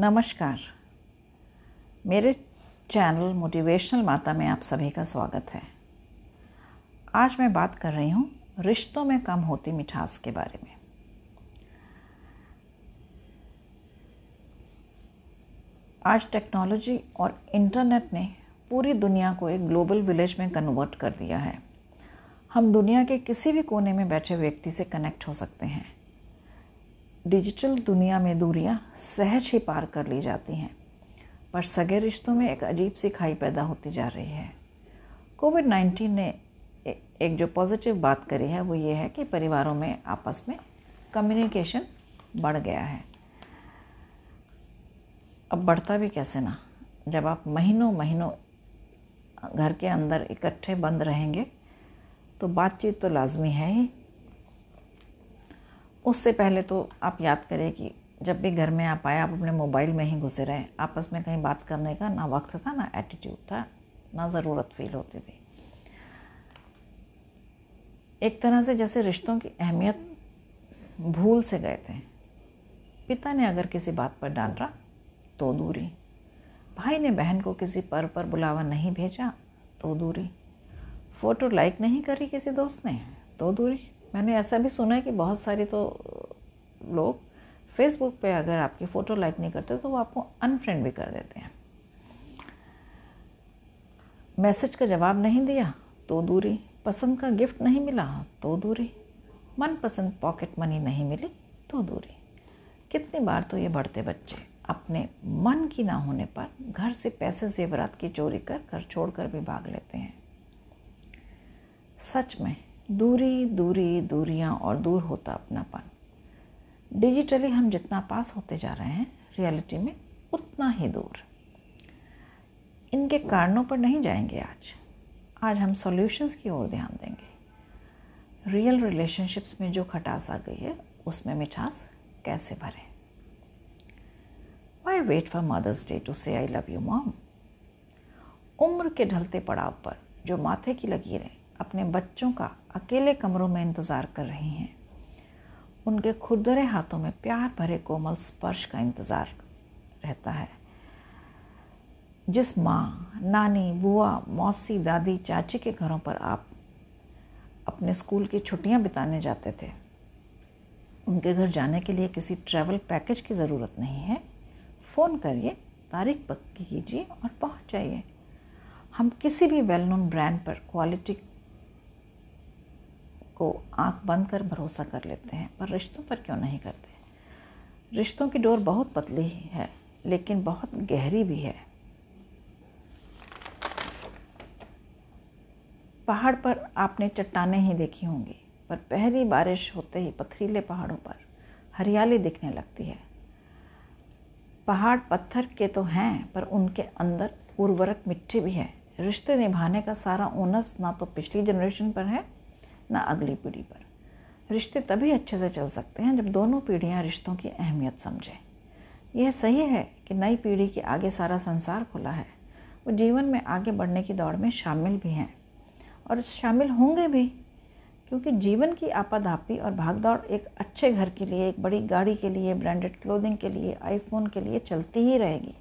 नमस्कार। मेरे channel motivational माता में आप सभी का स्वागत है। आज मैं बात कर रही हूँ रिश्तों में कम होती मिठास के बारे में। आज टेक्नोलॉजी और इंटरनेट ने पूरी दुनिया को एक ग्लोबल विलेज में कन्वर्ट कर दिया है। हम दुनिया के किसी भी कोने में बैठे व्यक्ति से कनेक्ट हो सकते हैं। डिजिटल दुनिया में दूरियाँ सहज ही पार कर ली जाती हैं, पर सगे रिश्तों में एक अजीब सी खाई पैदा होती जा रही है। कोविड नाइन्टीन ने एक जो पॉजिटिव बात करी है, वो ये है कि परिवारों में आपस में कम्युनिकेशन बढ़ गया है। अब बढ़ता भी कैसे ना? जब आप महीनों महीनों घर के अंदर इकट्ठे बंद रहेंगे तो बातचीत तो लाजमी है ही उससे पहले तो आप याद करें कि जब भी घर में आप आए, आप अपने मोबाइल में ही घुसे रहे। आपस में कहीं बात करने का ना वक्त था, ना एटीट्यूड था, ना ज़रूरत फील होती थी। एक तरह से जैसे रिश्तों की अहमियत भूल से गए थे। पिता ने अगर किसी बात पर डांटा तो दूरी। भाई ने बहन को किसी पर्व पर बुलावा नहीं भेजा तो दूरी। फ़ोटो लाइक नहीं करी किसी दोस्त ने तो दूरी। मैंने ऐसा भी सुना है कि बहुत सारे तो लोग फेसबुक पे अगर आपकी फ़ोटो लाइक नहीं करते तो वो आपको अनफ्रेंड भी कर देते हैं। मैसेज का जवाब नहीं दिया तो दूरी। पसंद का गिफ्ट नहीं मिला तो दूरी। मनपसंद पॉकेट मनी नहीं मिली तो दूरी। कितनी बार तो ये बढ़ते बच्चे अपने मन की ना होने पर घर से पैसे जेवरात की चोरी कर, घर छोड़कर भी भाग लेते हैं। सच में दूरी दूरी, दूरियाँ और दूर होता अपनापन। डिजिटली हम जितना पास होते जा रहे हैं रियलिटी में उतना ही दूर। इनके कारणों पर नहीं जाएँगे आज। आज हम सॉल्यूशंस की ओर ध्यान देंगे। रियल रिलेशनशिप्स में जो खटास आ गई है, उसमें मिठास कैसे भरें? Why wait for mother's day to say I love you mom उम्र के ढलते पड़ाव पर, जो माथे की लकीरें अपने बच्चों का अकेले कमरों में इंतज़ार कर रही हैं। उनके खुरदरे हाथों में प्यार भरे कोमल स्पर्श का इंतज़ार रहता है। जिस माँ, नानी, बुआ, मौसी, दादी, चाची के घरों पर आप अपने स्कूल की छुट्टियाँ बिताने जाते थे, उनके घर जाने के लिए किसी ट्रैवल पैकेज की ज़रूरत नहीं है। फ़ोन करिए, तारीख पक्की कीजिए और पहुँच जाइए। हम किसी भी वेल नोन ब्रांड पर क्वालिटी को आँख बंद कर भरोसा कर लेते हैं, पर रिश्तों पर क्यों नहीं करते? रिश्तों की डोर बहुत पतली है लेकिन बहुत गहरी भी है। पहाड़ पर आपने चट्टाने ही देखी होंगी, पर पहली बारिश होते ही पथरीले पहाड़ों पर हरियाली दिखने लगती है। पहाड़ पत्थर के तो हैं, पर उनके अंदर उर्वरक मिट्टी भी है। रिश्ते निभाने का सारा ओनस ना तो पिछली जनरेशन पर है ना अगली पीढ़ी पर। रिश्ते तभी अच्छे से चल सकते हैं जब दोनों पीढ़ियाँ रिश्तों की अहमियत समझें। यह सही है कि नई पीढ़ी के आगे सारा संसार खुला है। वो जीवन में आगे बढ़ने की दौड़ में शामिल भी हैं। और शामिल होंगे भी, क्योंकि जीवन की आपाधापी और भागदौड़ एक अच्छे घर के लिए, एक बड़ी गाड़ी के लिए, ब्रांडेड क्लोथिंग के लिए, आईफोन के लिए चलती ही रहेगी।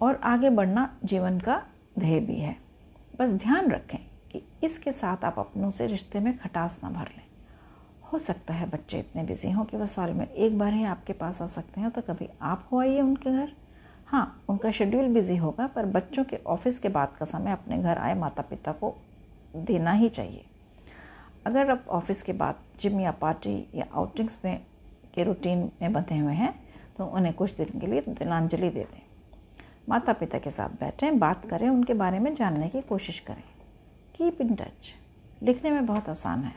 और आगे बढ़ना जीवन का ध्येय भी है। बस ध्यान रखें। इसके साथ आप अपनों से रिश्ते में खटास ना भर लें। हो सकता है बच्चे इतने बिज़ी हों कि वह साल में एक बार ही आपके पास आ सकते हैं तो कभी आप हो आइए उनके घर। हाँ उनका शेड्यूल बिज़ी होगा, पर बच्चों के ऑफ़िस के बाद का समय अपने घर आए माता पिता को देना ही चाहिए। अगर आप ऑफ़िस के बाद जिम या पार्टी या आउटिंग्स में, के रूटीन में बंधे हुए हैं तो उन्हें कुछ दिन के लिए दिलांजलि दे दें। माता पिता के साथ बैठें, बात करें, उनके बारे में जानने की कोशिश करें। Keep in touch. लिखने में बहुत आसान है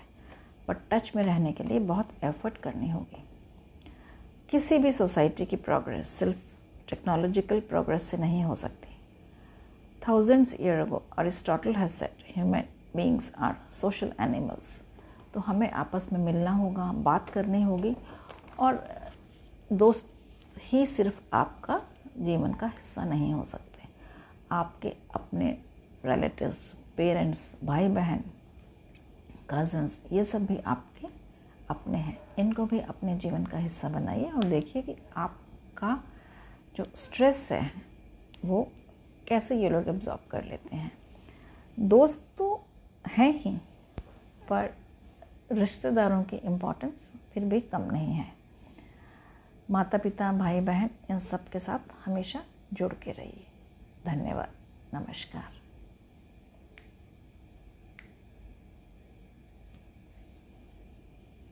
पर टच में रहने के लिए बहुत एफर्ट करनी होगी। किसी भी सोसाइटी की प्रोग्रेस सिर्फ़ टेक्नोलॉजिकल प्रोग्रेस से नहीं हो सकती। Thousands year ago Aristotle has said human beings are social animals तो हमें आपस में मिलना होगा, बात करनी होगी, और दोस्त ही सिर्फ़ आपका जीवन का हिस्सा नहीं हो सकते। आपके अपने रिलेटिव्स पेरेंट्स भाई बहन कज़न्स ये सब भी आपके अपने हैं। इनको भी अपने जीवन का हिस्सा बनाइए और देखिए कि आपका जो स्ट्रेस है, वो कैसे ये लोग एब्जॉर्ब कर लेते हैं। दोस्त तो हैं ही, पर रिश्तेदारों की इम्पोर्टेंस फिर भी कम नहीं है। माता पिता भाई बहन इन सब के साथ हमेशा जुड़ के रहिए। धन्यवाद। नमस्कार।